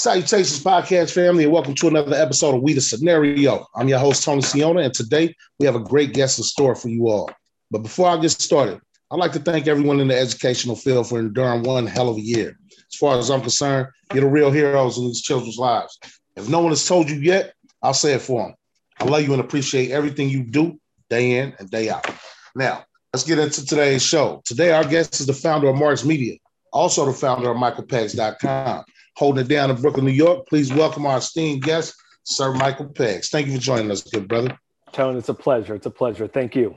Salutations, podcast family, and welcome to another episode of We the Scenario. I'm your host, Tony Siona, and today we have a great guest in store for you all. But before I get started, I'd like to thank everyone in the educational field for enduring one hell of a year. As far as I'm concerned, you're the real heroes in these children's lives. If no one has told you yet, I'll say it for them. I love you and appreciate everything you do day in and day out. Now, let's get into today's show. Today, our guest is the founder of Marks Media, also the founder of MichaelPeggs.com holding it down in Brooklyn, New York. Please welcome our esteemed guest, Sir Michael Peggs. Thank you for joining us, good brother. Tone, it's a pleasure. It's a pleasure. Thank you.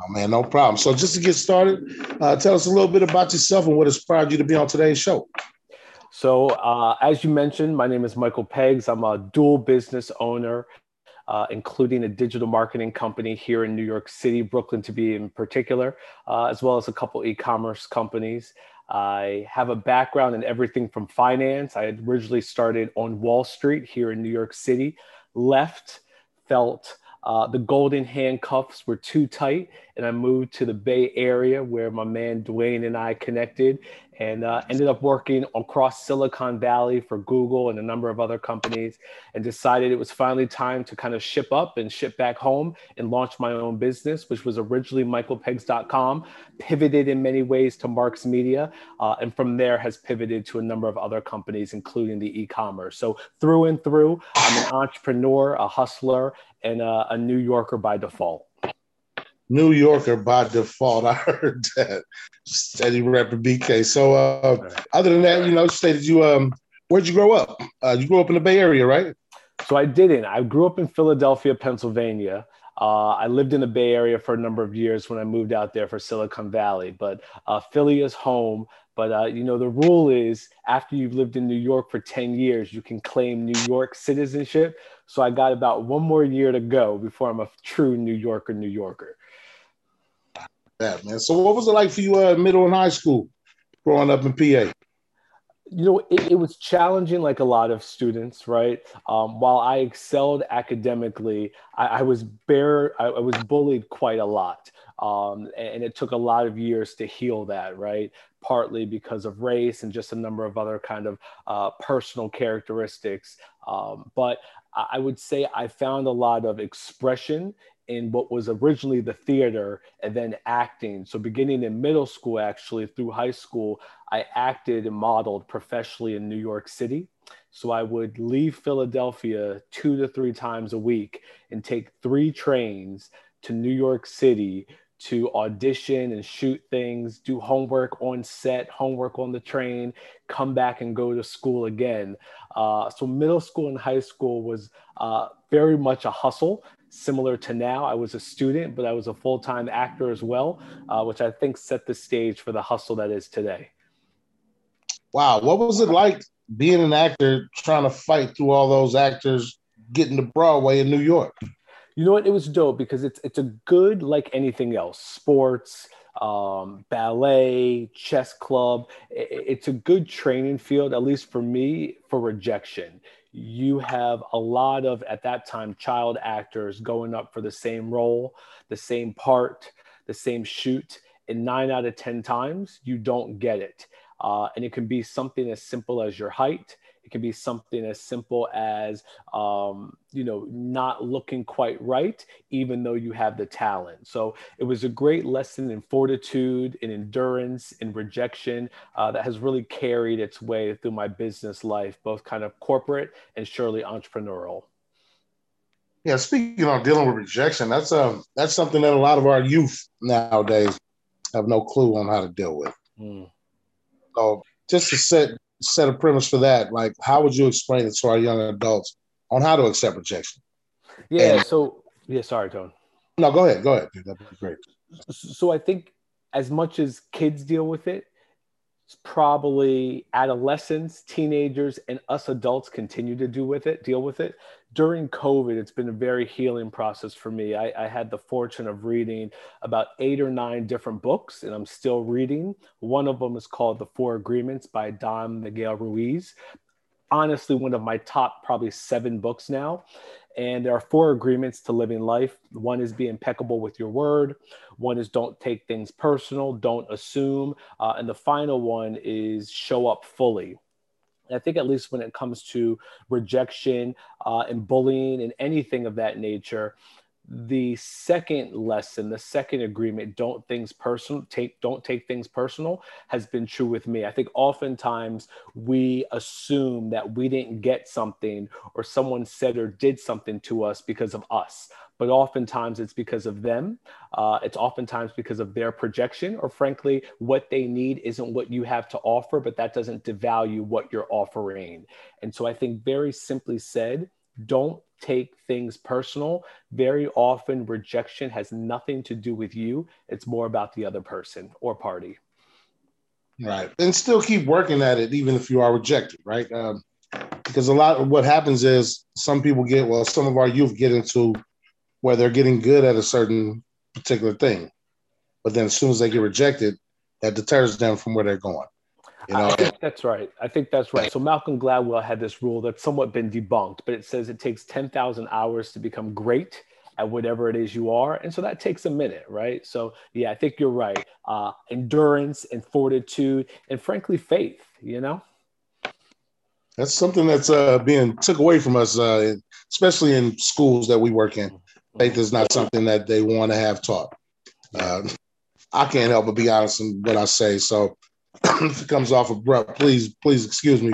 Oh man, no problem. So just to get started, uh, tell us a little bit about yourself and what inspired you to be on today's show. So, uh, as you mentioned, my name is Michael Peggs. I'm a dual business owner, uh, including a digital marketing company here in New York City, Brooklyn to be in particular, uh, as well as a couple e-commerce companies. I have a background in everything from finance. I had originally started on Wall Street here in New York City, left, felt uh, the golden handcuffs were too tight, and I moved to the Bay Area where my man Dwayne and I connected and uh, ended up working across Silicon Valley for Google and a number of other companies, and decided it was finally time to kind of ship up and ship back home and launch my own business, which was originally MichaelPeggs.com, pivoted in many ways to Marks Media, uh, and from there has pivoted to a number of other companies, including the e-commerce. So through and through, I'm an entrepreneur, a hustler, and a, a New Yorker by default. New Yorker by default. I heard that. Steady rapper BK. So uh, other than that, you know, stated you um where'd you grow up? Uh, you grew up in the Bay Area, right? So I didn't. I grew up in Philadelphia, Pennsylvania. Uh, I lived in the Bay Area for a number of years when I moved out there for Silicon Valley, but uh, Philly is home. But uh, you know, the rule is after you've lived in New York for 10 years, you can claim New York citizenship. So I got about one more year to go before I'm a true New Yorker, New Yorker. That man. So what was it like for you uh, middle and high school growing up in PA? you know it, it, was challenging like a lot of students right um, while i excelled academically i, I was bare I, I, was bullied quite a lot um, and, it took a lot of years to heal that right partly because of race and just a number of other kind of uh, personal characteristics um, but I would say I found a lot of expression in what was originally the theater and then acting. So, beginning in middle school, actually through high school, I acted and modeled professionally in New York City. So, I would leave Philadelphia two to three times a week and take three trains to New York City to audition and shoot things, do homework on set, homework on the train, come back and go to school again. Uh, so middle school and high school was uh, very much a hustle similar to now. I was a student, but I was a full time actor as well, uh, which I think set the stage for the hustle that is today. Wow. What was it like being an actor trying to fight through all those actors getting to Broadway in New York? You know what? It was dope because it's it's a good like anything else, sports, um, ballet, chess club. It, it's a good training field, at least for me, for rejection you have a lot of at that time child actors going up for the same role the same part the same shoot and nine out of ten times you don't get it. Uh, and it can be something as simple as your height it can be something as simple as, um, you know, not looking quite right, even though you have the talent. So it was a great lesson in fortitude, in endurance, in rejection uh, that has really carried its way through my business life, both kind of corporate and surely entrepreneurial. Yeah, speaking of dealing with rejection, that's um that's something that a lot of our youth nowadays have no clue on how to deal with. Mm. So just to set set a premise for that, like how would you explain it to our young adults on how to accept rejection? Yeah. And, so yeah, sorry, Tone. No, go ahead. Go ahead. Dude. That'd be great. So I think as much as kids deal with it, it's probably adolescents, teenagers, and us adults continue to do with it, deal with it during COVID, it's been a very healing process for me. I, I, had the fortune of reading about eight or nine different books, and I'm still reading. One of them is called The Four Agreements by Don Miguel Ruiz. Honestly, one of my top probably seven books now. And there are four agreements to living life. One is be impeccable with your word. One is don't take things personal, don't assume. Uh, and the final one is show up fully I think at least when it comes to rejection uh, and bullying and anything of that nature, the second lesson, the second agreement, don't things personal, take don't take things personal, has been true with me. I think oftentimes we assume that we didn't get something or someone said or did something to us because of us but oftentimes it's because of them. Uh, it's oftentimes because of their projection, or frankly, what they need isn't what you have to offer, but that doesn't devalue what you're offering. And so I think, very simply said, don't take things personal. Very often, rejection has nothing to do with you, it's more about the other person or party. Right. And still keep working at it, even if you are rejected, right? Um, because a lot of what happens is some people get, well, some of our youth get into where they're getting good at a certain particular thing. But then as soon as they get rejected, that deters them from where they're going. You know? I think that's right. I think that's right. So Malcolm Gladwell had this rule that's somewhat been debunked, but it says it takes 10,000 hours to become great at whatever it is you are. And so that takes a minute, right? So yeah, I think you're right. Uh, endurance and fortitude and frankly, faith, you know? That's something that's uh, being took away from us, uh, especially in schools that we work in. Faith is not something that they want to have taught. Uh, I can't help but be honest in what I say. So if it comes off abrupt, please, please excuse me.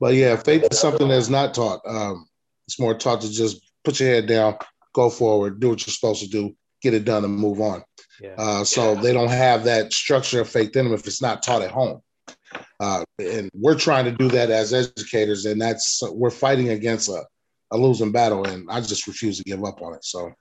But yeah, faith is something that's not taught. Um, it's more taught to just put your head down, go forward, do what you're supposed to do, get it done, and move on. Yeah. Uh, so yeah. they don't have that structure of faith in them if it's not taught at home. Uh, and we're trying to do that as educators, and that's we're fighting against a, a losing battle, and I just refuse to give up on it. So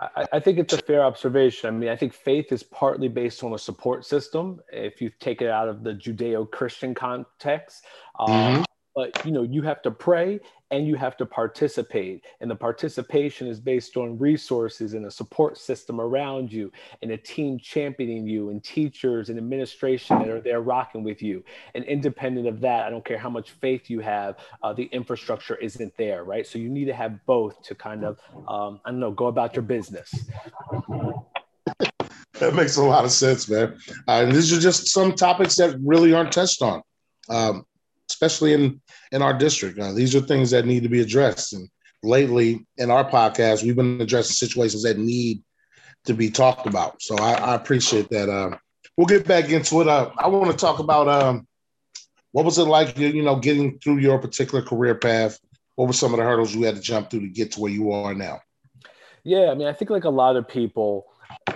I, I, think it's a fair observation. I mean, I think faith is partly based on a support system. If you take it out of the Judeo-Christian context, um, mm-hmm but you know you have to pray and you have to participate. And the participation is based on resources and a support system around you and a team championing you and teachers and administration that are there rocking with you. And independent of that i don't care how much faith you have uh, the infrastructure isn't there right? So you need to have both to kind of um, i don't know go about your business. That makes a lot of sense man. Uh, these are just some topics that really aren't touched on. Um, especially in in our district. Uh, these are things that need to be addressed. And lately, in our podcast, we've been addressing situations that need to be talked about. So I, I appreciate that. Uh, we'll get back into it. Uh, I want to talk about um, what was it like, you know, getting through your particular career path. What were some of the hurdles you had to jump through to get to where you are now? Yeah, I mean, I think like a lot of people,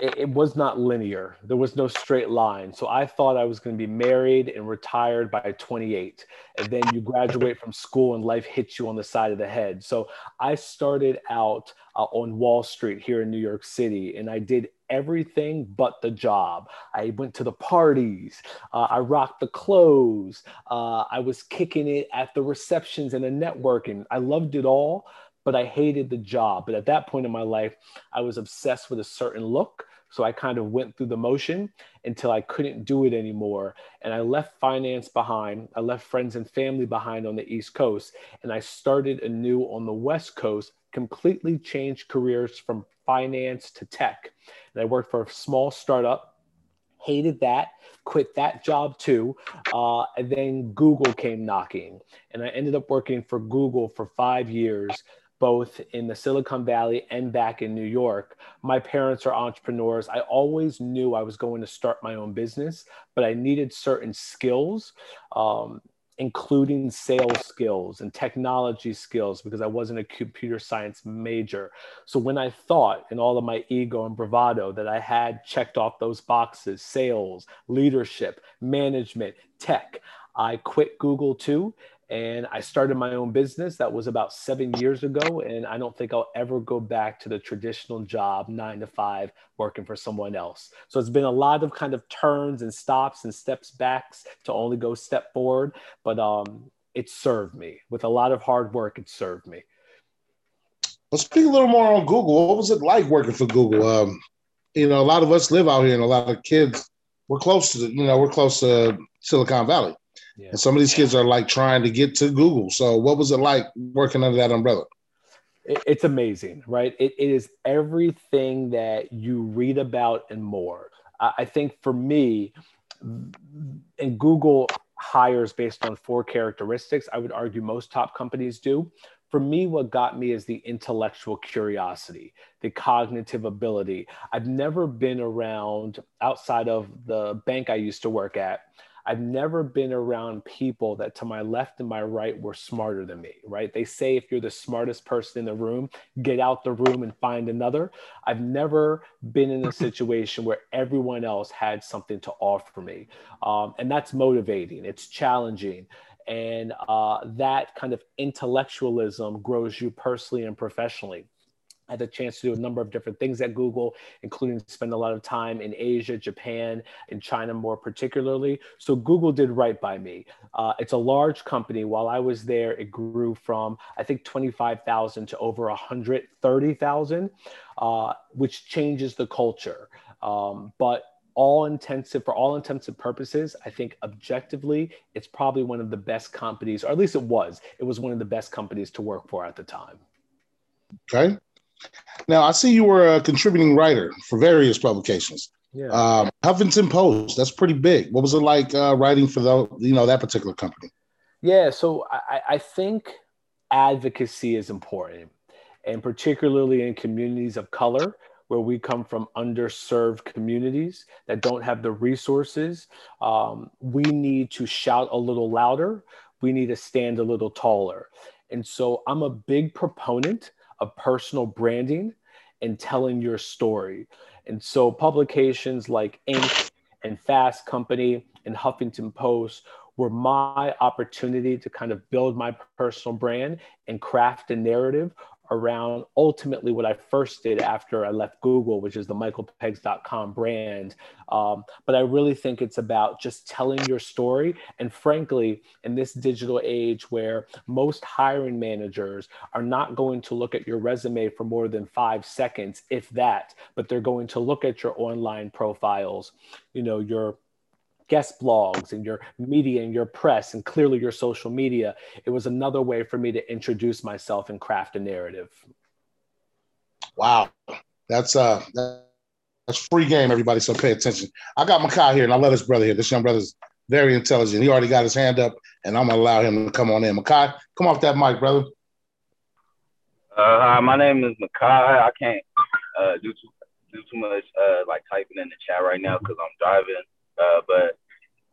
it, it, was not linear. There was no straight line. So I thought I was going to be married and retired by 28. And then you graduate from school and life hits you on the side of the head. So I started out uh, on Wall Street here in New York City and I did everything but the job. I went to the parties, uh, I rocked the clothes, uh, I was kicking it at the receptions and the networking. I loved it all but I hated the job. But at that point in my life, I was obsessed with a certain look. So I kind of went through the motion until I couldn't do it anymore. And I left finance behind. I left friends and family behind on the East Coast. And I started anew on the West Coast, completely changed careers from finance to tech. And I worked for a small startup hated that, quit that job too. Uh, and then Google came knocking. And I ended up working for Google for five years both in the Silicon Valley and back in New York. My parents are entrepreneurs. I always knew I was going to start my own business, but I needed certain skills, um, including sales skills and technology skills, because I wasn't a computer science major. So when I thought, in all of my ego and bravado, that I had checked off those boxes sales, leadership, management, tech, I quit Google too and I started my own business. That was about seven years ago. And I don't think I'll ever go back to the traditional job, nine to five, working for someone else. So it's been a lot of kind of turns and stops and steps backs to only go step forward. But um, it served me with a lot of hard work. It served me. Let's speak a little more on Google. What was it like working for Google? Um, you know, a lot of us live out here, and a lot of kids. We're close to, you know, we're close to Silicon Valley. Yeah. And some of these kids are like trying to get to Google. So, what was it like working under that umbrella? It's amazing, right? it, it is everything that you read about and more. I think for me, and Google hires based on four characteristics. I would argue most top companies do. For me, what got me is the intellectual curiosity, the cognitive ability. I've never been around outside of the bank I used to work at I've never been around people that to my left and my right were smarter than me, right? They say if you're the smartest person in the room, get out the room and find another. I've never been in a situation where everyone else had something to offer me. Um, and that's motivating, it's challenging. And uh, that kind of intellectualism grows you personally and professionally. I had the chance to do a number of different things at Google, including spend a lot of time in Asia, Japan, and China more particularly. So Google did right by me. Uh, it's a large company. While I was there, it grew from I think 25,000 to over 130,000, uh, which changes the culture. Um, but all intensive for all intensive purposes i think objectively it's probably one of the best companies or at least it was it was one of the best companies to work for at the time okay now, I see you were a contributing writer for various publications. Yeah. Um, Huffington Post, that's pretty big. What was it like uh, writing for the, you know, that particular company? Yeah, so I, I think advocacy is important, and particularly in communities of color where we come from underserved communities that don't have the resources. Um, we need to shout a little louder. We need to stand a little taller. And so I'm a big proponent of personal branding and telling your story. And so publications like Inc. and Fast Company and Huffington Post were my opportunity to kind of build my personal brand and craft a narrative around ultimately what I first did after I left Google, which is the michaelpeggs.com brand. Um, but I really think it's about just telling your story. And frankly, in this digital age where most hiring managers are not going to look at your resume for more than five seconds, if that, but they're going to look at your online profiles, you know, your guest blogs and your media and your press and clearly your social media. It was another way for me to introduce myself and craft a narrative. Wow. That's uh that's free game, everybody. So pay attention. I got Makai here, and I love this brother here. This young brother's very intelligent. He already got his hand up, and I'm gonna allow him to come on in. Makai, come off that mic, brother. Uh, hi, my name is Makai. I can't uh, do too do too much uh, like typing in the chat right now because I'm driving. Uh, but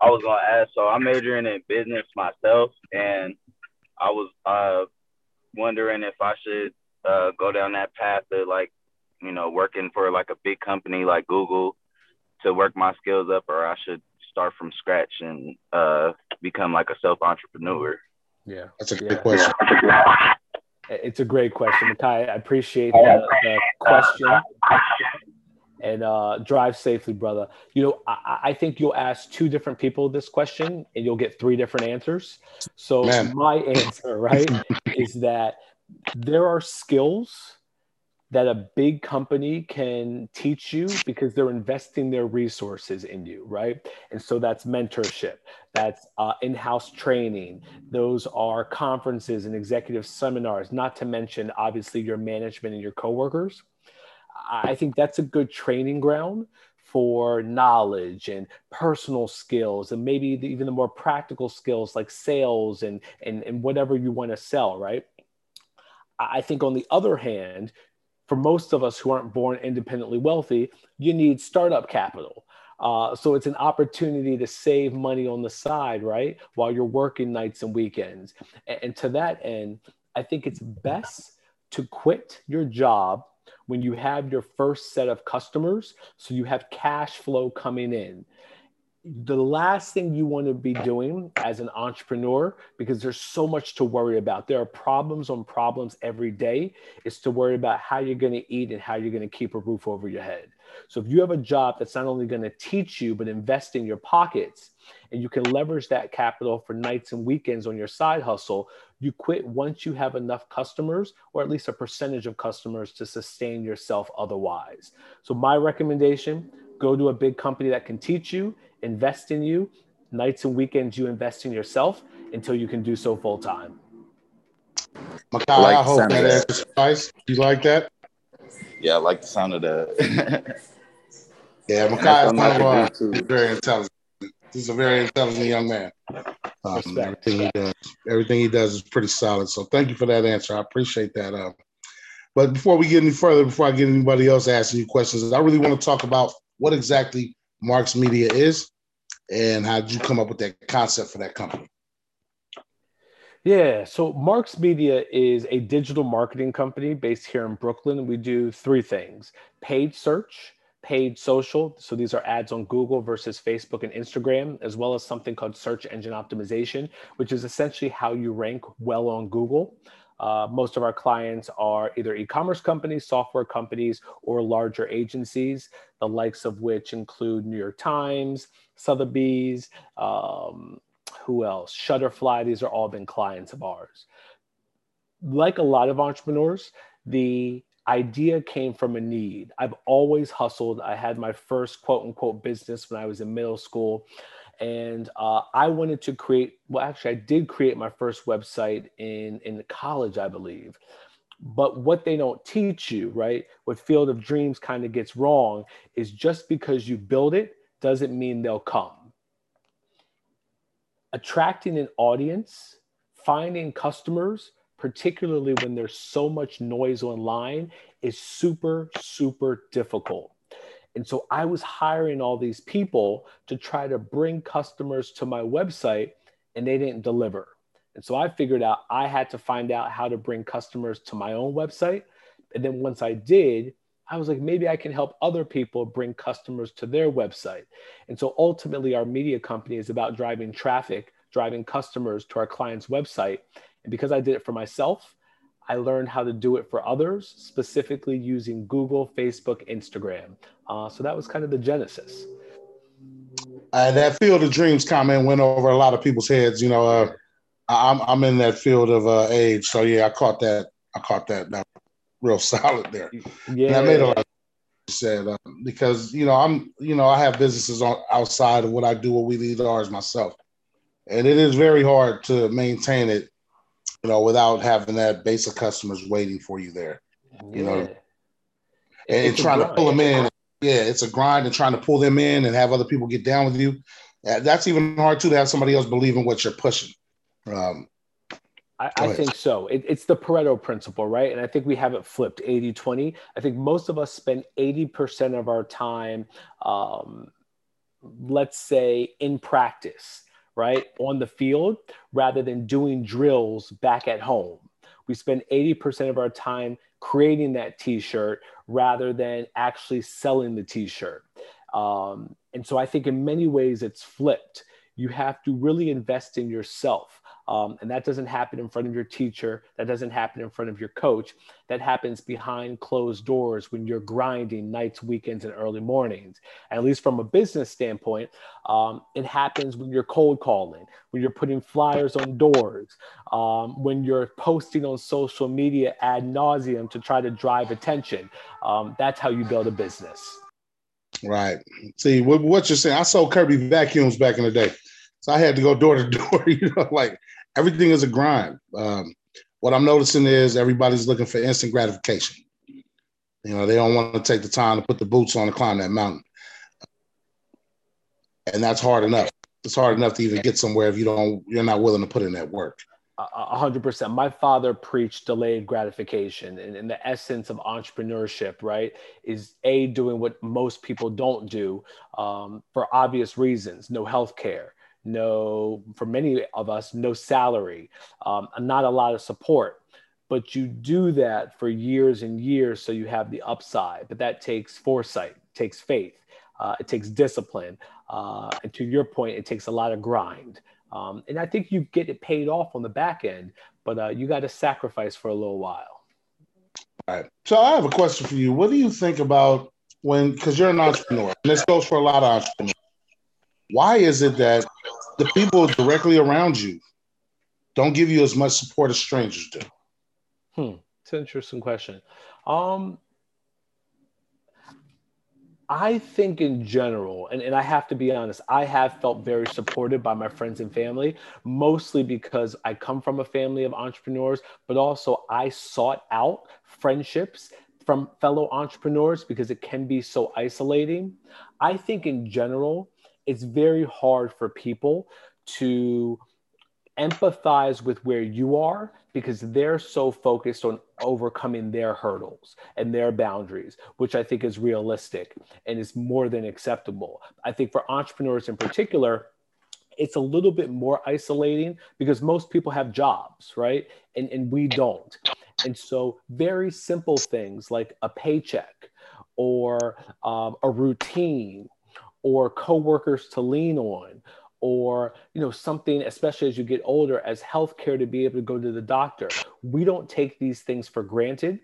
I was gonna ask. So I'm majoring in business myself, and I was uh, wondering if I should uh, go down that path of like, you know, working for like a big company like Google to work my skills up, or I should start from scratch and uh, become like a self entrepreneur. Yeah, that's a good yeah. question. It's a great question, Makai. I appreciate the, the question and uh, drive safely, brother. You know, I, I, think you'll ask two different people this question and you'll get three different answers. So, Man. my answer, right, is that there are skills that a big company can teach you because they're investing their resources in you, right? And so that's mentorship, that's uh, in house training, those are conferences and executive seminars, not to mention, obviously, your management and your coworkers I think that's a good training ground for knowledge and personal skills and maybe even the more practical skills like sales and and, and whatever you want to sell right? I think on the other hand for most of us who aren't born independently wealthy you need startup capital. Uh, so it's an opportunity to save money on the side right while you're working nights and weekends. And, and to that end i think it's best to quit your job when you have your first set of customers so you have cash flow coming in. The last thing you want to be doing as an entrepreneur because there's so much to worry about. There are problems on problems every day is to worry about how you're going to eat and how you're going to keep a roof over your head. So if you have a job that's not only going to teach you but invest in your pockets and you can leverage that capital for nights and weekends on your side hustle you quit once you have enough customers or at least a percentage of customers to sustain yourself otherwise. So, my recommendation go to a big company that can teach you, invest in you. Nights and weekends, you invest in yourself until you can do so full time. Makai, I, like I hope that answers nice. You like that? Yeah, I like the sound of that. yeah, Makai is very intelligent. He's a very intelligent young man. Um, everything he does, everything he does is pretty solid. So thank you for that answer. I appreciate that. Uh, but before we get any further, before I get anybody else asking you questions, I really want to talk about what exactly Marks Media is and how did you come up with that concept for that company? Yeah, so Marks Media is a digital marketing company based here in Brooklyn. We do three things paid search, paid social. So these are ads on Google versus Facebook and Instagram, as well as something called search engine optimization, which is essentially how you rank well on Google. Uh, most of our clients are either e commerce companies, software companies, or larger agencies, the likes of which include New York Times, Sotheby's, um, who else? Shutterfly. These are all been clients of ours. Like a lot of entrepreneurs, the idea came from a need. I've always hustled. I had my first quote unquote business when I was in middle school. And uh, I wanted to create, well, actually, I did create my first website in, in college, I believe. But what they don't teach you, right? What Field of Dreams kind of gets wrong is just because you build it doesn't mean they'll come attracting an audience, finding customers, particularly when there's so much noise online, is super, super difficult. And so I was hiring all these people to try to bring customers to my website, and they didn't deliver. And so I figured out I had to find out how to bring customers to my own website. And then once I did, I was like, maybe I can help other people bring customers to their website. And so ultimately, our media company is about driving traffic, driving customers to our client's website. And because I did it for myself, I learned how to do it for others, specifically using Google, Facebook, Instagram. Uh, so that was kind of the genesis. Uh, that field of dreams comment went over a lot of people's heads. You know, uh, I'm I'm in that field of uh, age, so yeah, I caught that. I caught that. That real solid there. Yeah, and I made a lot. Of said uh, because you know I'm you know I have businesses on outside of what I do. What we lead ours myself, and it is very hard to maintain it, you know, without having that base of customers waiting for you there. You know, and, and trying to pull them in. Yeah, it's a grind and trying to pull them in and have other people get down with you. That's even hard too to have somebody else believe in what you're pushing. Um, I, I, think so. It, it's the Pareto principle, right? And I think we have it flipped 80 20. I think most of us spend 80% of our time, um, let's say, in practice, right? On the field rather than doing drills back at home. We spend 80% of our time creating that t shirt rather than actually selling the t shirt. Um, and so I think in many ways it's flipped. You have to really invest in yourself um, and that doesn't happen in front of your teacher. That doesn't happen in front of your coach. That happens behind closed doors when you're grinding nights, weekends, and early mornings. At least from a business standpoint, um, it happens when you're cold calling, when you're putting flyers on doors, um, when you're posting on social media ad nauseum to try to drive attention. Um, that's how you build a business. Right. See, what, you're saying, I sold Kirby vacuums back in the day. So I had to go door to door, you know, like everything is a grind. Um, what I'm noticing is everybody's looking for instant gratification. You know, they don't want to take the time to put the boots on to climb that mountain. And that's hard enough. It's hard enough to even get somewhere if you don't, you're not willing to put in that work. A hundred percent. My father preached delayed gratification, and, and, the essence of entrepreneurship, right, is a doing what most people don't do um, for obvious reasons. No health care, no, for many of us, no salary, um, not a lot of support. But you do that for years and years so you have the upside. But that takes foresight, takes faith, uh, it takes discipline. Uh, and to your point, it takes a lot of grind. Um, and I think you get it paid off on the back end, but uh, you got to sacrifice for a little while. All right. So I have a question for you. What do you think about when, because you're an entrepreneur, and this goes for a lot of entrepreneurs. Why is it that the people directly around you don't give you as much support as strangers do? Hmm, it's an interesting question. Um, I think in general, and, and I have to be honest, I have felt very supported by my friends and family, mostly because I come from a family of entrepreneurs, but also I sought out friendships from fellow entrepreneurs because it can be so isolating. I think in general, it's very hard for people to empathize with where you are because they're so focused on overcoming their hurdles and their boundaries, which I think is realistic and is more than acceptable. I think for entrepreneurs in particular, it's a little bit more isolating because most people have jobs, right? And, and we don't. And so, very simple things like a paycheck or um, a routine or coworkers to lean on or you know something especially as you get older as healthcare to be able to go to the doctor. We don't take these things for granted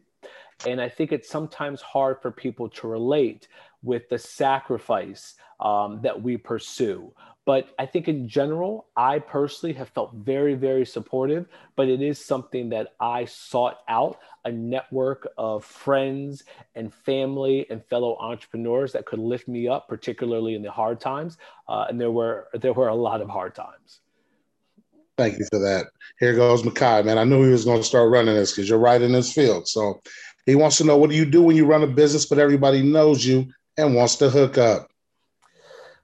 and i think it's sometimes hard for people to relate with the sacrifice um, that we pursue but I think in general, I personally have felt very, very supportive. But it is something that I sought out a network of friends and family and fellow entrepreneurs that could lift me up, particularly in the hard times. Uh, and there were there were a lot of hard times. Thank you for that. Here goes Makai, man. I knew he was going to start running this because you're right in this field. So he wants to know what do you do when you run a business, but everybody knows you and wants to hook up.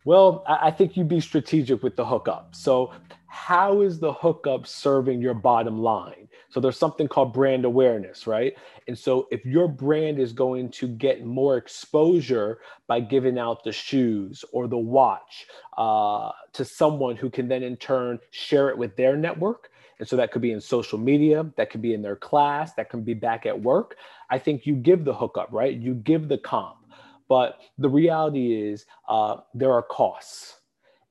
Well, I think you be strategic with the hookup. So, how is the hookup serving your bottom line? So, there's something called brand awareness, right? And so, if your brand is going to get more exposure by giving out the shoes or the watch uh, to someone who can then in turn share it with their network, and so that could be in social media, that could be in their class, that can be back at work. I think you give the hookup, right? You give the comp. But the reality is, uh, there are costs,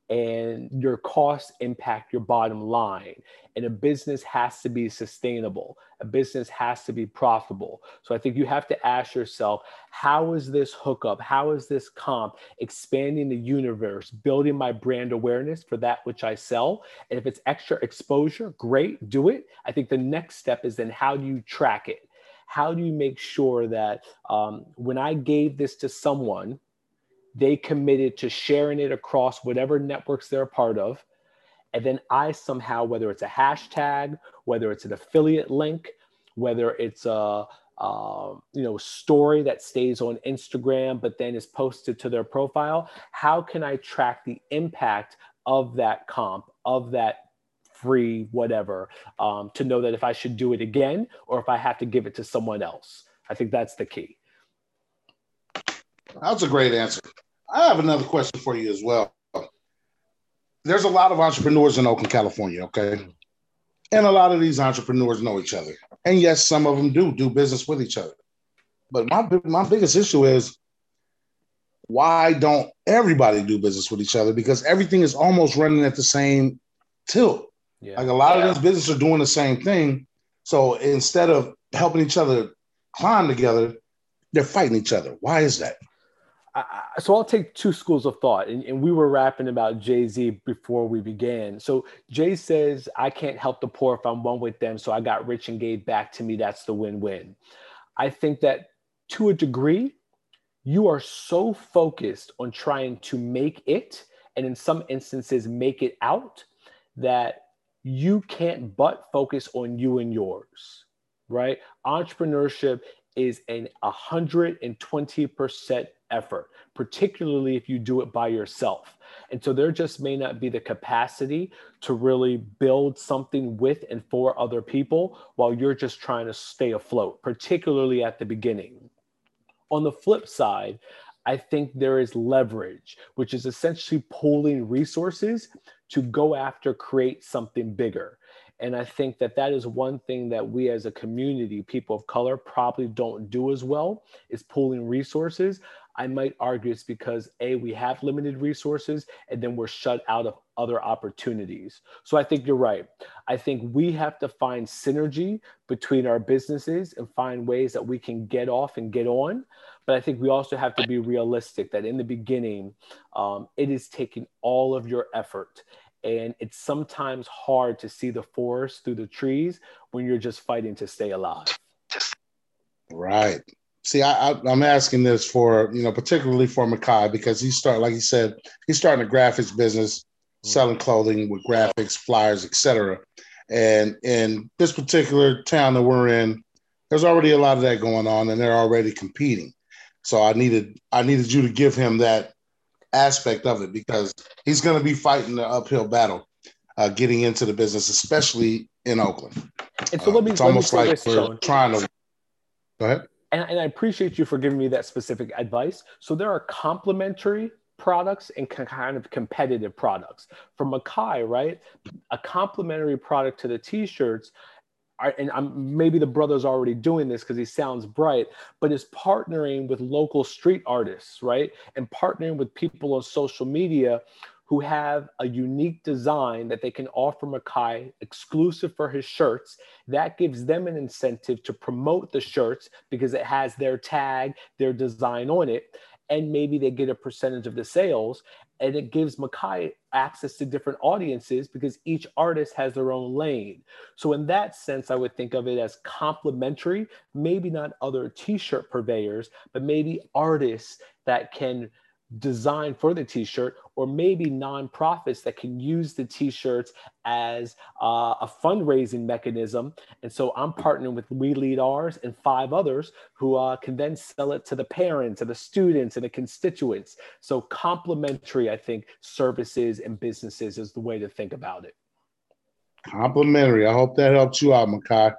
and your costs impact your bottom line. And a business has to be sustainable. A business has to be profitable. So I think you have to ask yourself, how is this hookup? How is this comp expanding the universe, building my brand awareness for that which I sell? And if it's extra exposure, great, do it. I think the next step is then how do you track it? How do you make sure that um, when I gave this to someone, they committed to sharing it across whatever networks they're a part of? And then I somehow, whether it's a hashtag, whether it's an affiliate link, whether it's a uh, you know story that stays on Instagram but then is posted to their profile, how can I track the impact of that comp, of that free, whatever, um, to know that if I should do it again or if I have to give it to someone else. I think that's the key. That's a great answer. I have another question for you as well. There's a lot of entrepreneurs in Oakland, California, okay? And a lot of these entrepreneurs know each other. And yes, some of them do do business with each other. But my my biggest issue is why don't everybody do business with each other? Because everything is almost running at the same tilt. Yeah. Like a lot yeah. of these businesses are doing the same thing. So instead of helping each other climb together, they're fighting each other. Why is that? so I'll take two schools of thought, and, and we were rapping about Jay Z before we began. So Jay says, "I can't help the poor if I'm one with them, so I got rich and gave back to me. That's the win-win." I think that to a degree, you are so focused on trying to make it, and in some instances, make it out, that you can't but focus on you and yours, right? Entrepreneurship is an 120% effort, particularly if you do it by yourself. And so there just may not be the capacity to really build something with and for other people while you're just trying to stay afloat, particularly at the beginning. On the flip side, I think there is leverage, which is essentially pooling resources to go after create something bigger. And I think that that is one thing that we as a community, people of color, probably don't do as well is pooling resources. I might argue it's because A, we have limited resources and then we're shut out of other opportunities. So I think you're right. I think we have to find synergy between our businesses and find ways that we can get off and get on. But I think we also have to be realistic that in the beginning, um, it is taking all of your effort. And it's sometimes hard to see the forest through the trees when you're just fighting to stay alive. Right. See, I, I, am asking this for, you know, particularly for Makai because he started, like he said, he's starting a graphics business, mm-hmm. selling clothing with graphics, flyers, etc. And in this particular town that we're in, there's already a lot of that going on, and they're already competing. So I needed I needed you to give him that aspect of it because he's going to be fighting the uphill battle. uh, getting into the business, especially in Oakland. And so let me, Uh, it's let almost say like this, we're Sean. trying to. Go ahead. and, and I appreciate you for giving me that specific advice. So there are complementary products and kind of competitive products. For Makai, right? A complementary product to the t-shirts, and I'm, maybe the brother's already doing this because he sounds bright, but is partnering with local street artists, right? And partnering with people on social media who have a unique design that they can offer Makai exclusive for his shirts. That gives them an incentive to promote the shirts because it has their tag, their design on it, and maybe they get a percentage of the sales. And it gives Makai access to different audiences because each artist has their own lane. So, in that sense, I would think of it as complementary, maybe not other t shirt purveyors, but maybe artists that can design for the t-shirt or maybe nonprofits that can use the t-shirts as uh, a fundraising mechanism and so i'm partnering with we lead ours and five others who uh, can then sell it to the parents and the students and the constituents so complementary i think services and businesses is the way to think about it Complimentary. I hope that helps you out, Makai.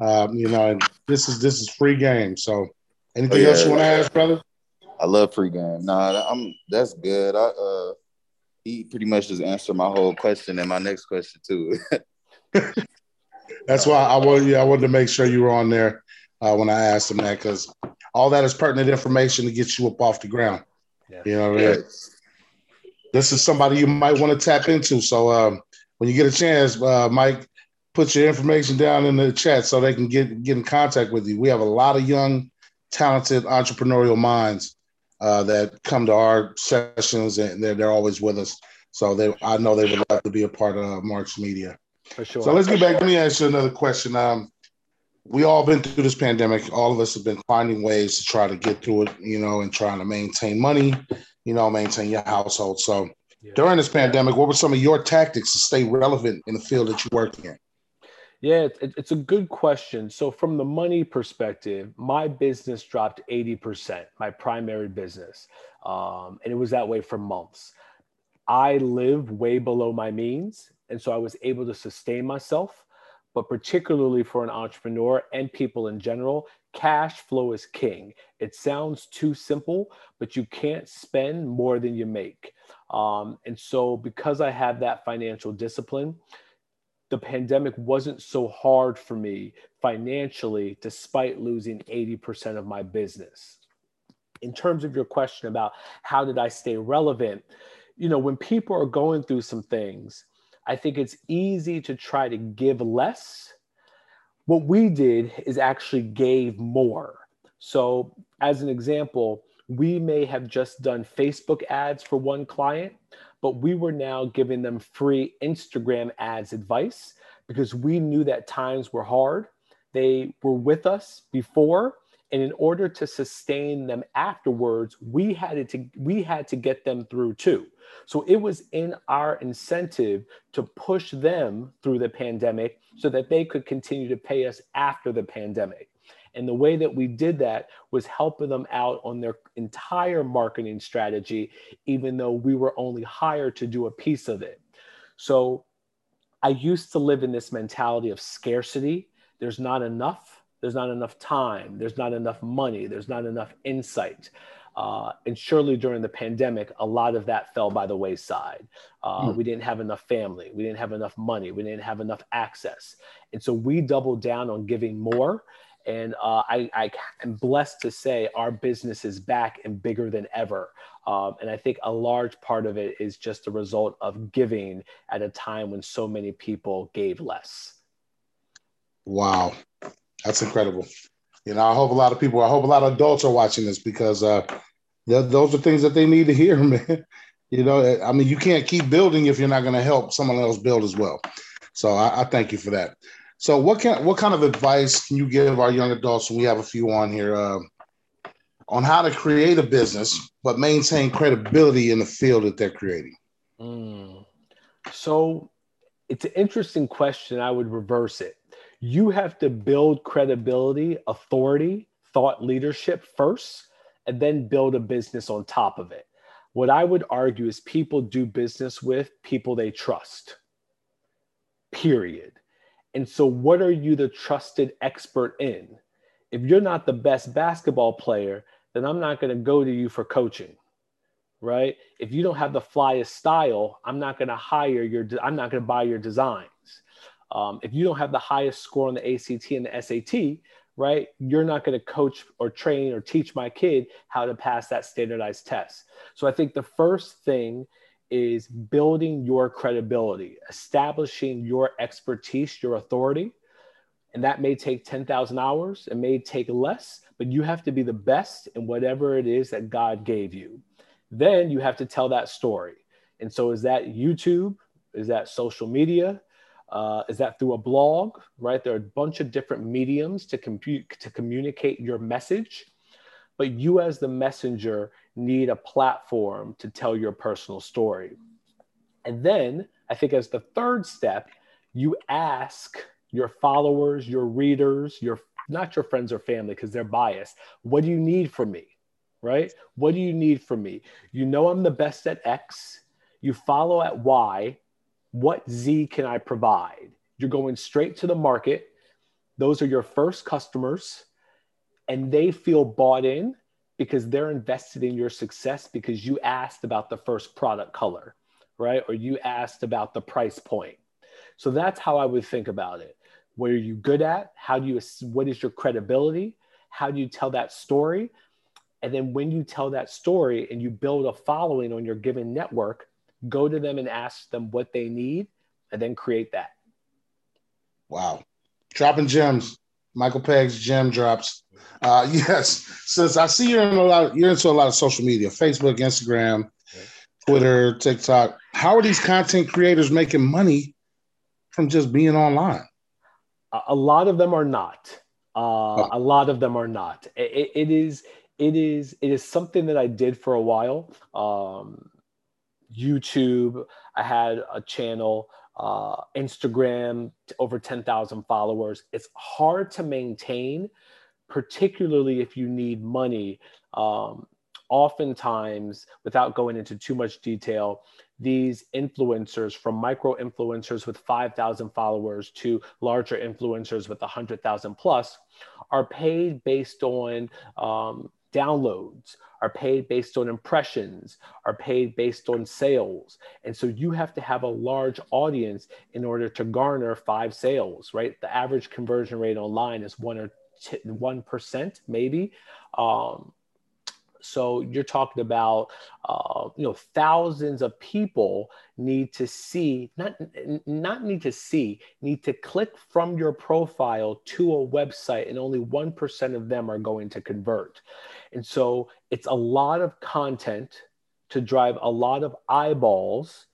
Um, you know, this is this is free game. So, anything Oh, yeah. else you want to ask, brother? I love free game. Nah, I'm that's good. I uh he pretty much just answered my whole question and my next question too. That's why I wanted yeah, I wanted to make sure you were on there uh, when I asked him that because all that is pertinent information to get you up off the ground. Yeah. You know, what yeah. this is somebody you might want to tap into. So um, when you get a chance, uh, Mike, put your information down in the chat so they can get get in contact with you. We have a lot of young, talented entrepreneurial minds uh, that come to our sessions and they're, they're always with us. So they, I know they would love to be a part of Marks Media. for sure So let's get back. Let me ask you another question. Um, we all been through this pandemic. All of us have been finding ways to try to get through it, you know, and trying to maintain money, you know, maintain your household. So Yeah. during this pandemic, what were some of your tactics to stay relevant in the field that you work in? Yeah, it, it's a good question. So, from the money perspective, my business dropped 80%, my primary business. Um, and it was that way for months. I live way below my means. And so I was able to sustain myself. But particularly for an entrepreneur and people in general, cash flow is king. It sounds too simple, but you can't spend more than you make. Um, and so, because I have that financial discipline, the pandemic wasn't so hard for me financially, despite losing 80% of my business. In terms of your question about how did I stay relevant, you know, when people are going through some things, I think it's easy to try to give less. What we did is actually gave more. So, as an example, we may have just done Facebook ads for one client, but we were now giving them free Instagram ads advice because we knew that times were hard. They were with us before, and in order to sustain them afterwards, we had to we had to get them through too. So it was in our incentive to push them through the pandemic so that they could continue to pay us after the pandemic. And the way that we did that was helping them out on their entire marketing strategy, even though we were only hired to do a piece of it. So I used to live in this mentality of scarcity. There's not enough. There's not enough time. There's not enough money. There's not enough insight. Uh, and surely during the pandemic, a lot of that fell by the wayside. Uh, Hmm. We didn't have enough family. We didn't have enough money. We didn't have enough access. And so we doubled down on giving more. And uh, I, I am blessed to say our business is back and bigger than ever. Um, and I think a large part of it is just a result of giving at a time when so many people gave less. Wow, that's incredible. You know, I hope a lot of people, I hope a lot of adults are watching this because uh, th- those are things that they need to hear, man. You know, I mean, you can't keep building if you're not going to help someone else build as well. So I, I thank you for that. So, what can what kind of advice can you give our young adults? We have a few on here uh, on how to create a business but maintain credibility in the field that they're creating. Mm. So it's an interesting question. I would reverse it. You have to build credibility, authority, thought leadership first, and then build a business on top of it. What I would argue is people do business with people they trust. period. And so, what are you the trusted expert in? If you're not the best basketball player, then I'm not going to go to you for coaching, right? If you don't have the flyest style, I'm not going to hire your, I'm not going to buy your designs. Um, if you don't have the highest score on the ACT and the SAT, right, you're not going to coach or train or teach my kid how to pass that standardized test. So I think the first thing is building your credibility, establishing your expertise, your authority. And that may take 10,000 hours, it may take less, but you have to be the best in whatever it is that God gave you. Then you have to tell that story. And so, is that YouTube? Is that social media? Uh, is that through a blog? Right? There are a bunch of different mediums to, compute, to communicate your message. But you, as the messenger, need a platform to tell your personal story. And then I think as the third step, you ask your followers, your readers, your not your friends or family because they're biased. What do you need from me? Right? What do you need from me? You know I'm the best at X. You follow at Y. What Z can I provide? You're going straight to the market. Those are your first customers and they feel bought in because they're invested in your success because you asked about the first product color, right? Or you asked about the price point. So that's how I would think about it. What are you good at? How do you, what is your credibility? How do you tell that story? And then when you tell that story and you build a following on your given network, go to them and ask them what they need and then create that. Wow. Dropping gems. Michael Pegg's gem drops. Uh, yes, since I see you're in a lot, of, you're into a lot of social media, Facebook, Instagram, Twitter, TikTok. How are these content creators making money from just being online? A lot of them are not. Uh, oh. A lot of them are not. It, it is. It is. It is something that I did for a while. Um, YouTube. I had a channel uh, Instagram, over 10,000 followers. It's hard to maintain, particularly if you need money. Um, oftentimes, without going into too much detail, these influencers from micro influencers with 5,000 followers to larger influencers with 100,000 plus are paid based on um, downloads are paid based on impressions, are paid based on sales. And so you have to have a large audience in order to garner five sales, right? The average conversion rate online is one or one percent, maybe. Um, so you're talking about, uh, you know, thousands of people need to see, not not need to see, need to click from your profile to a website, and only one percent of them are going to convert. And so it's a lot of content to drive a lot of eyeballs,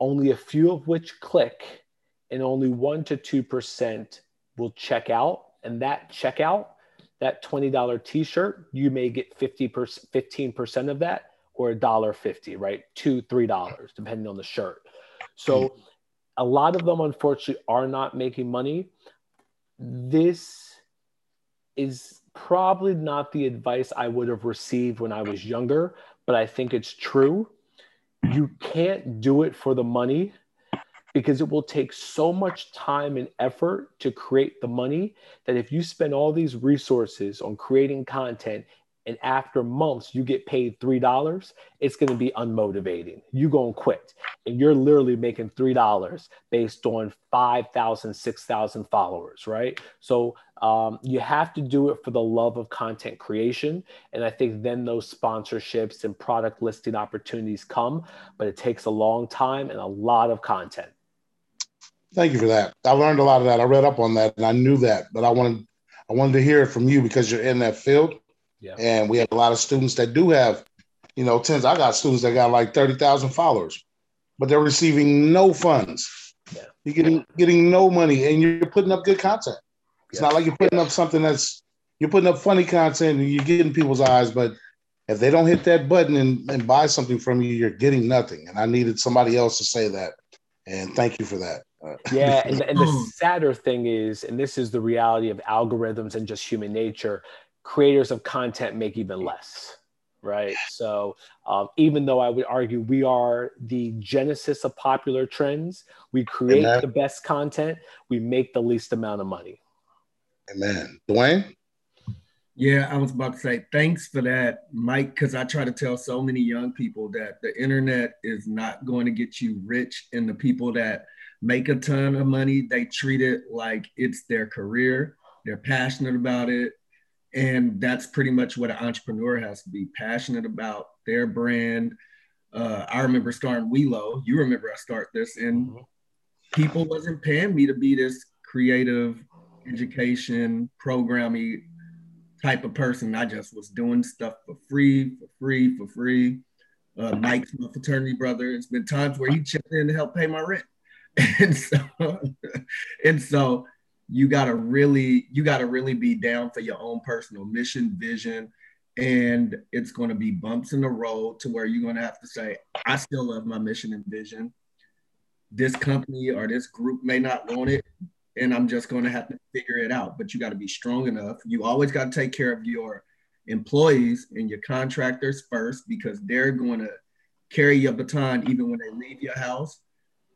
only a few of which click, and only one to two percent will check out. And that checkout that $20 t-shirt, you may get 50 15% of that or a dollar 50, right? Two, three dollars, depending on the shirt. So hmm. a lot of them unfortunately are not making money. This is probably not the advice I would have received when I was younger, but I think it's true. You can't do it for the money because it will take so much time and effort to create the money that if you spend all these resources on creating content and after months you get paid three dollars it's going to be unmotivating. You're going to quit. And you're literally making three dollars based on 5000 6000 followers right? So um, you have to do it for the love of content creation. And i think then those sponsorships and product listing opportunities come but it takes a long time and a lot of content Thank you for that. I learned a lot of that. I read up on that and I knew that, but I wanted I wanted to hear it from you because you're in that field. Yeah. And we have a lot of students that do have, you know, tens. I got students that got like 30,000 followers, but they're receiving no funds. Yeah. You're getting getting no money and you're putting up good content. It's not like you're putting up something that's you're putting up funny content and you're getting people's eyes, but if they don't hit that button and, and buy something from you, you're getting nothing. And I needed somebody else to say that. And thank you for that. yeah, and, and the sadder thing is, and this is the reality of algorithms and just human nature, creators of content make even less, right? So um, even though I would argue we are the genesis of popular trends, we create Amen. the best content, we make the least amount of money. Amen. Dwayne? Yeah, I was about to say thanks for that, Mike, because I try to tell so many young people that the internet is not going to get you rich, and the people that make a ton of money, they treat it like it's their career. They're passionate about it. And that's pretty much what an entrepreneur has to be passionate about their brand. Uh, I remember starting Welo. You remember I start this, and mm-hmm. people wasn't paying me to be this creative education programming type of person. I just was doing stuff for free, for free, for free. Uh, Mike's my fraternity brother. It's been times where he chipped in to help pay my rent, and so and so you gotta really you gotta really be down for your own personal mission, vision, and it's going to be bumps in the road to where you're going to have to say, I still love my mission and vision. This company or this group may not want it, and I'm just going to have to figure it out. But you got to be strong enough. You always got to take care of your employees and your contractors first because they're going to carry your baton even when they leave your house.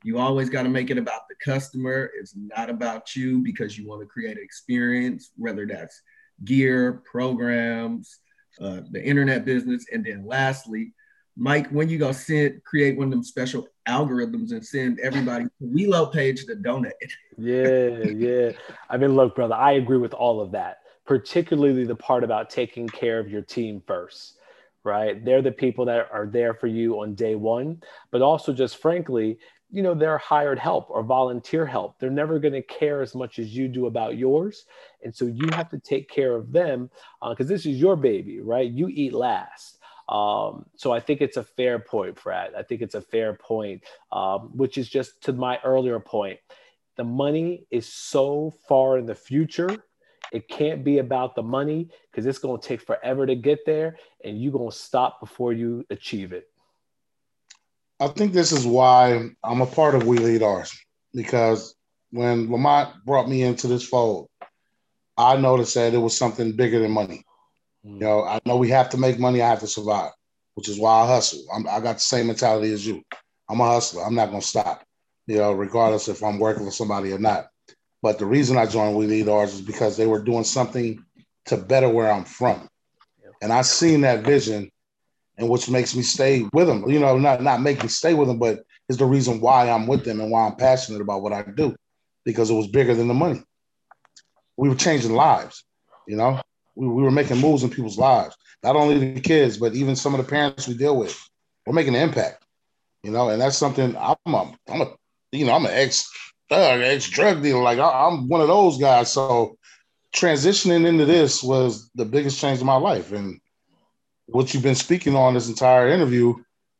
You always got to make it about the customer. It's not about you because you want to create an experience, whether that's gear, programs, uh, the internet business, and then lastly, Mike, when you go send create one of them special algorithms and send everybody to Welo page to donate. yeah, yeah. I mean, look, brother, I agree with all of that, particularly the part about taking care of your team first, right? They're the people that are there for you on day one, but also just frankly, you know, they're hired help or volunteer help. They're never going to care as much as you do about yours. And so you have to take care of them because uh, this is your baby, right? You eat last. Um, so I think it's a fair point, Fred. I think it's a fair point, um, which is just to my earlier point. The money is so far in the future. It can't be about the money because it's going to take forever to get there, and you're going to stop before you achieve it. I think this is why I'm a part of We Lead Ours because when Lamont brought me into this fold, I noticed that it was something bigger than money. Mm. You know, I know we have to make money. I have to survive, which is why I hustle. I'm, I got the same mentality as you. I'm a hustler. I'm not going to stop, you know, regardless if I'm working for somebody or not. But the reason I joined We Lead Ours is because they were doing something to better where I'm from. And I seen that vision and which makes me stay with them. You know, not not make me stay with them, but is the reason why I'm with them and why I'm passionate about what I do, because it was bigger than the money. We were changing lives, you know we, we were making moves in people's lives. Not only the kids, but even some of the parents we deal with. We're making an impact, you know, and that's something I'm a, I'm a you know, I'm an ex thug, ex drug dealer. Like I, I'm one of those guys. So transitioning into this was the biggest change in my life. And what you've been speaking on this entire interview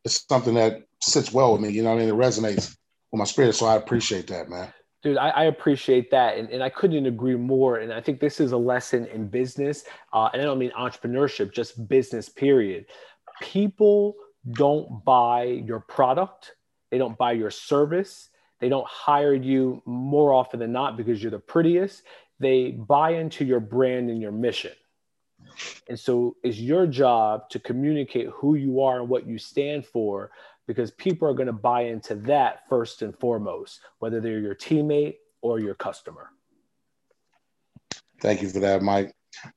is something that sits well with me. You know, I mean, it resonates with my spirit. So I appreciate that, man. Dude, I, I, appreciate that. And, and I couldn't agree more. And I think this is a lesson in business. Uh, and I don't mean entrepreneurship, just business, period. People don't buy your product, they don't buy your service, they don't hire you more often than not because you're the prettiest. They buy into your brand and your mission. And so it's your job to communicate who you are and what you stand for because people are going to buy into that first and foremost, whether they're your teammate or your customer. Thank you for that, Mike.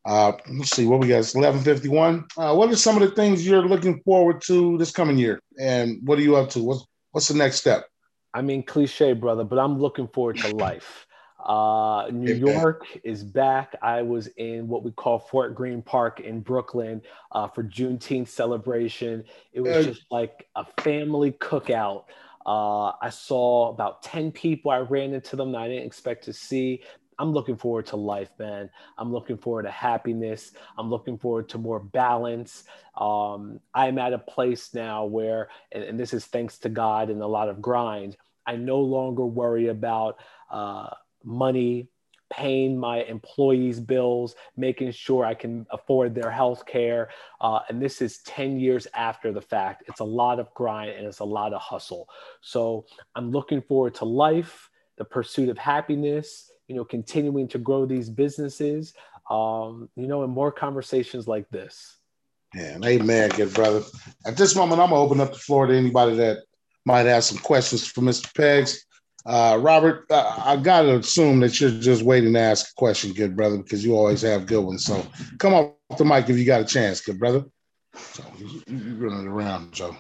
Uh, let's see what we got. It's eleven fifty one. Uh, what are some of the things you're looking forward to this coming year, and what are you up to? What's what's the next step? I mean, cliche, brother, but I'm looking forward to life. Uh, New York is back. I was in what we call Fort Greene Park in Brooklyn uh, for Juneteenth celebration. It was just like a family cookout. Uh, I saw about 10 people. I ran into them that I didn't expect to see. I'm looking forward to life, man. I'm looking forward to happiness. I'm looking forward to more balance. Um, I'm at a place now where, and, and, this is thanks to God and a lot of grind, I no longer worry about uh, money, paying my employees' bills, making sure I can afford their health care. Uh, and this is 10 years after the fact. It's a lot of grind and it's a lot of hustle. So I'm looking forward to life, the pursuit of happiness, you know, continuing to grow these businesses, um, you know, and more conversations like this. Yeah, amen, good brother. At this moment, I'm gonna open up the floor to anybody that might have some questions for Mr. Pegs. Uh, Robert, uh, I gotta assume that you're just waiting to ask a question, good brother, because you always have good ones. So come off the mic if you got a chance, good brother. So you're running around, Joe.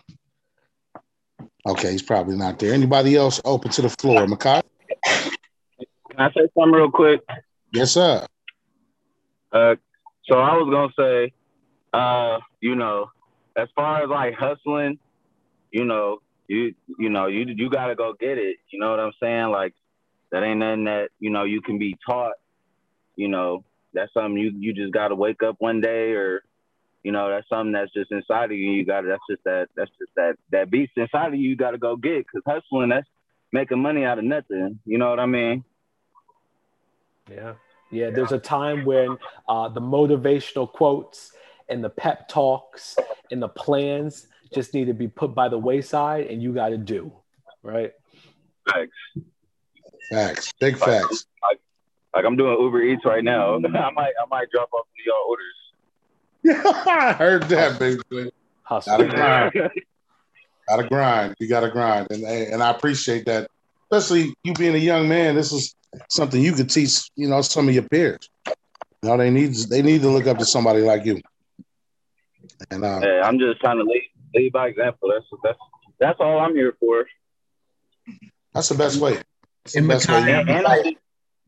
Okay, he's probably not there. Anybody else open to the floor? Makai? Can I say something real quick? Yes, sir. Uh, so I was gonna say, uh, you know, as far as like hustling, you know, you you know, you you gotta go get it. You know what I'm saying? Like that ain't nothing that you know you can be taught. You know, that's something you you just gotta wake up one day or you know, that's something that's just inside of you. You got to, that's just that, that's just that, that beast inside of you. You got to go get because hustling, that's making money out of nothing. You know what I mean? Yeah. Yeah. There's a time when uh, the motivational quotes and the pep talks and the plans just need to be put by the wayside and you got to do. Right. Facts. Facts. Big facts. Like, like, I'm doing Uber Eats right now. I might, I might drop off to y'all orders. I heard that, baby. Hustle. Gotta grind. gotta grind. You gotta grind, and and I appreciate that. Especially you being a young man, this is something you could teach. You know, some of your peers. You know, they need they need to look up to somebody like you. And uh, hey, I'm just trying to lead, lead by example. That's that's that's all I'm here for. That's the best way. That's and Makai, Makai,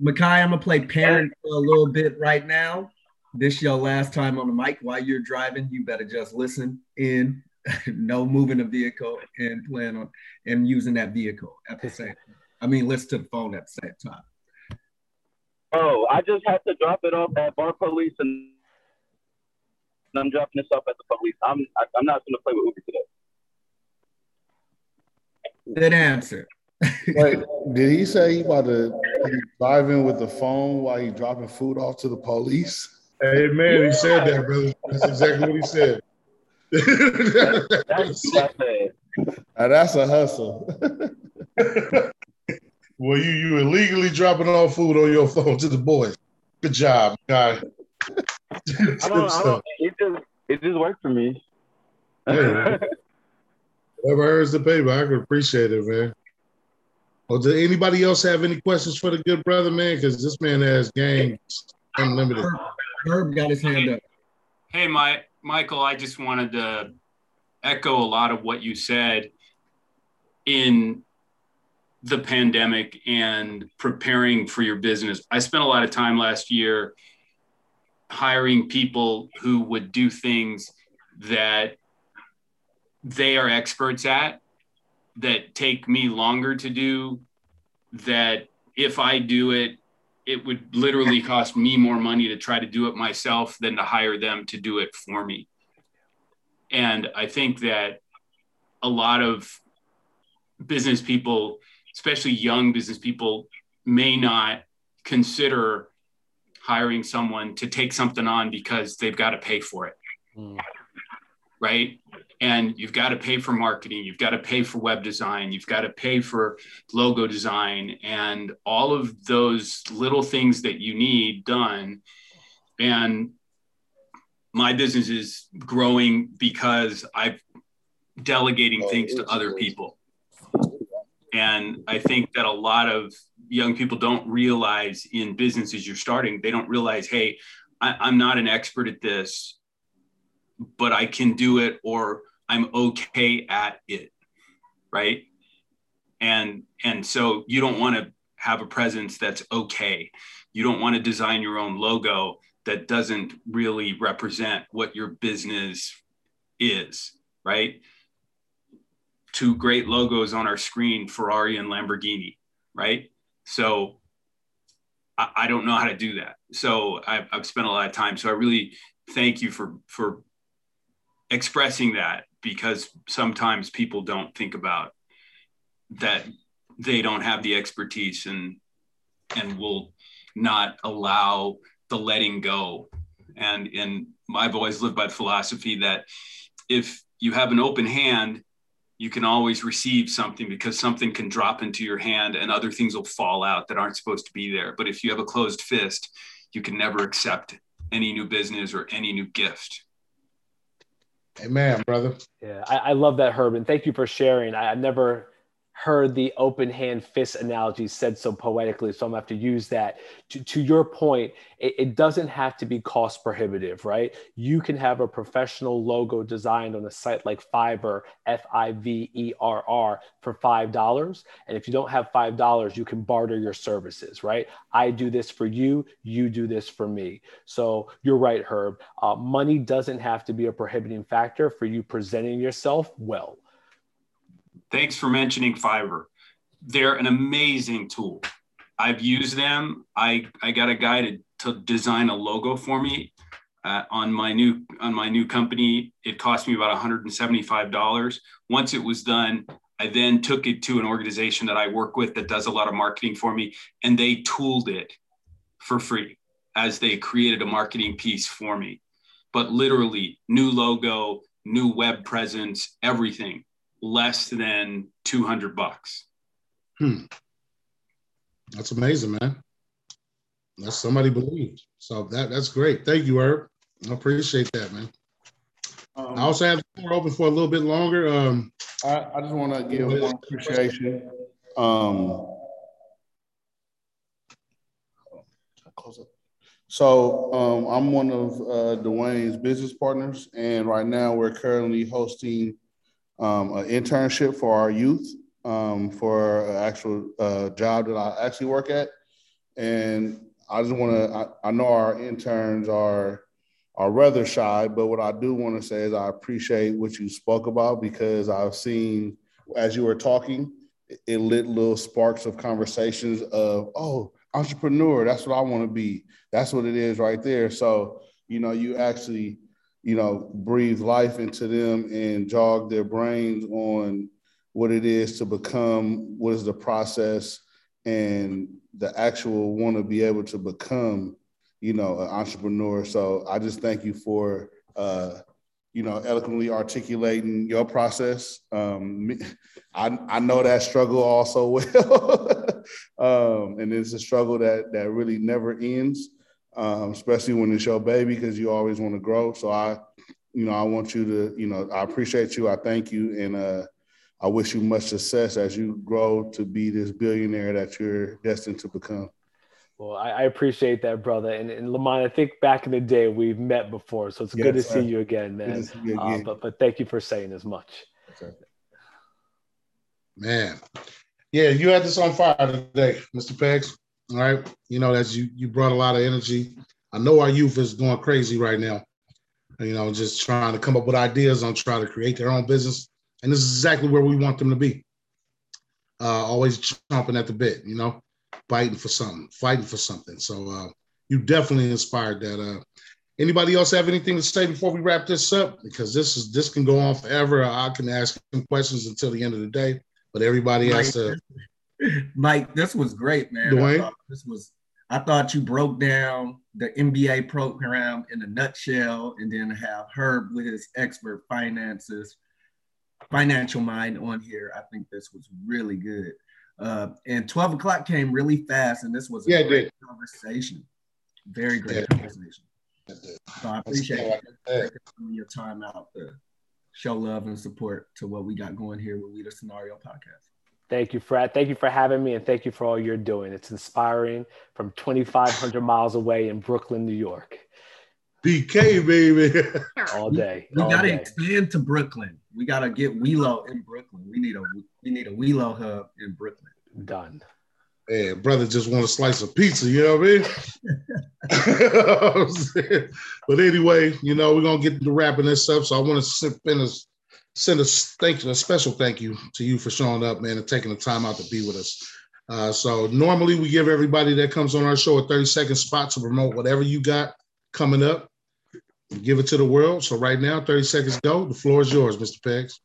Makai, I'm gonna play parent for a little bit right now this your last time on the mic while you're driving you better just listen in no moving the vehicle and plan on and using that vehicle at the same time i mean listen to the phone at the same time oh i just had to drop it off at bar police and i'm dropping this off at the police i'm I, am i am not going to play with uber today good answer Wait, did he say he about to drive in with the phone while he dropping food off to the police? Hey man, he said that, brother. That's exactly what he said. that's, now, that's a hustle. well, you you illegally dropping off food on your phone to the boys. Good job, guy. I don't, I don't, it just it just worked for me. yeah, whatever hurts the paper, I can appreciate it, man. Well, does anybody else have any questions for the good brother, man? Because this man has games unlimited. Herb got his hand up. Hey, my, Michael, I just wanted to echo a lot of what you said in the pandemic and preparing for your business. I spent a lot of time last year hiring people who would do things that they are experts at that take me longer to do that if I do it it would literally cost me more money to try to do it myself than to hire them to do it for me. And I think that a lot of business people, especially young business people, may not consider hiring someone to take something on because they've got to pay for it. Mm. Right and you've got to pay for marketing you've got to pay for web design you've got to pay for logo design and all of those little things that you need done and my business is growing because i'm delegating things to other people and i think that a lot of young people don't realize in businesses you're starting they don't realize hey I, i'm not an expert at this but I can do it or I'm okay at it. Right. And and so you don't want to have a presence that's okay. You don't want to design your own logo that doesn't really represent what your business is, right? Two great logos on our screen, Ferrari and Lamborghini, right? So I, I don't know how to do that. So I've, I've spent a lot of time. So I really thank you for for expressing that because sometimes people don't think about that they don't have the expertise and and will not allow the letting go and and i've always lived by the philosophy that if you have an open hand you can always receive something because something can drop into your hand and other things will fall out that aren't supposed to be there but if you have a closed fist you can never accept any new business or any new gift Amen, brother. Yeah, I, I love that, Herb, and thank you for sharing. I, I've never heard the open hand fist analogy said so poetically, so I'm gonna have to use that. To, to your point, it, it, doesn't have to be cost prohibitive, right? You can have a professional logo designed on a site like Fiverr, F I V E R R, for $5. And if you don't have $5, you can barter your services, right? I do this for you, you do this for me. So you're right, Herb. Uh, money doesn't have to be a prohibiting factor for you presenting yourself well. Thanks for mentioning Fiverr. They're an amazing tool. I've used them. I, I got a guy to, to design a logo for me uh, on my new on my new company. It cost me about $175. Once it was done, I then took it to an organization that I work with that does a lot of marketing for me, and they tooled it for free as they created a marketing piece for me. But literally, new logo, new web presence, everything less than 200 bucks. Hmm. That's amazing, man. That's somebody believed. So that that's great. Thank you, Herb. I appreciate that, man. Um, I also have the floor open for a little bit longer. Um, I, I just want to give one appreciation. Um, so um, I'm one of uh, Dwayne's business partners, and right now we're currently hosting um, an internship for our youth um, for an actual uh, job that I actually work at. And I just want to, I, I, know our interns are are rather shy, but what I do want to say is I appreciate what you spoke about because I've seen as you were talking, it lit little sparks of conversations of, oh, entrepreneur, that's what I want to be. That's what it is right there. So, you know, you actually you know, breathe life into them and jog their brains on what it is to become, what is the process, and the actual want to be able to become, you know, an entrepreneur. So I just thank you for, uh, you know, eloquently articulating your process. Um, I, I know that struggle also well, um, and it's a struggle that that really never ends um, especially when it's your baby because you always want to grow. So I, you know, I want you to, you know, I appreciate you. I thank you, and uh, I wish you much success as you grow to be this billionaire that you're destined to become. Well, I, I appreciate that, brother. And, and Lamont, I think back in the day we've met before, so it's yes, good to sir. see you again, man. You again. Uh, but but thank you for saying as much. Okay. Man, yeah, you had this on fire today, Mr. Pegs. All right. You know, as you you brought a lot of energy. I know our youth is going crazy right now. You know, just trying to come up with ideas on trying to create their own business. And this is exactly where we want them to be. Uh, always chomping at the bit, you know, fighting for something, fighting for something. So uh, you definitely inspired that. Uh, anybody else have anything to say before we wrap this up? Because this is this can go on forever. I can ask questions until the end of the day, but everybody has to Mike, this was great, man. This was I thought you broke down the MBA program in a nutshell and then have Herb with his expert finances, financial mind on here. I think this was really good. Uh, and 12 o'clock came really fast, and this was a yeah, great conversation. Very great yeah. conversation. So I appreciate you your time out to show love and support to what we got going here with We the Scenario Podcast. Thank you, Fred. Thank you for having me, and thank you for all you're doing. It's inspiring from 2,500 miles away in Brooklyn, New York. BK, baby. all day. We, we got to expand to Brooklyn. We got to get Wheelo in Brooklyn. We need a we need a Wheelo hub in Brooklyn. Done. Hey, brother, just want a slice of pizza. You know what I mean? but anyway, you know we're gonna get to wrapping this up. So I want to sip in this send a thank you, a special thank you to you for showing up, man, and taking the time out to be with us. Uh, so normally we give everybody that comes on our show a 30 second spot to promote whatever you got coming up. Give it to the world. So right now, 30 seconds go. The floor is yours, Mr. Pegs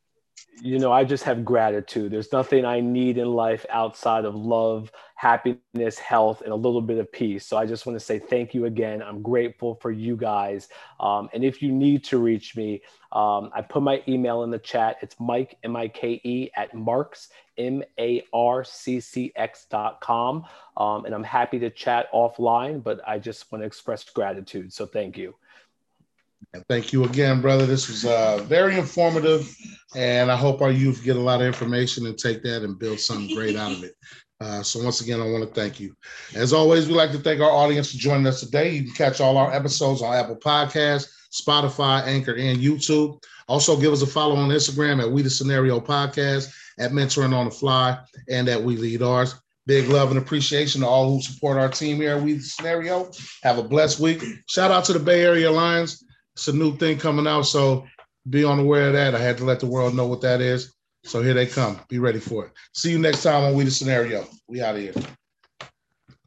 you know, I just have gratitude. There's nothing I need in life outside of love, happiness, health, and a little bit of peace. So I just want to say thank you again. I'm grateful for you guys. Um, and if you need to reach me, um, I put my email in the chat. It's Mike, M I K E, at Marks, M A R C C X dot com. Um, and I'm happy to chat offline, but I just want to express gratitude. So thank you. And thank you again, brother. This was uh, very informative, and I hope our youth get a lot of information and take that and build something great out of it. Uh, so once again, I want to thank you. As always, we'd like to thank our audience for joining us today. You can catch all our episodes on Apple Podcasts, Spotify, Anchor, and YouTube. Also, give us a follow on Instagram at We the Scenario Podcast, at Mentoring on the Fly, and at We Lead Ours. Big love and appreciation to all who support our team here at We the Scenario. Have a blessed week. Shout out to the Bay Area Lions. It's a new thing coming out, so be on aware of that. I had to let the world know what that is. So here they come. Be ready for it. See you next time on We the Scenario. We out of here.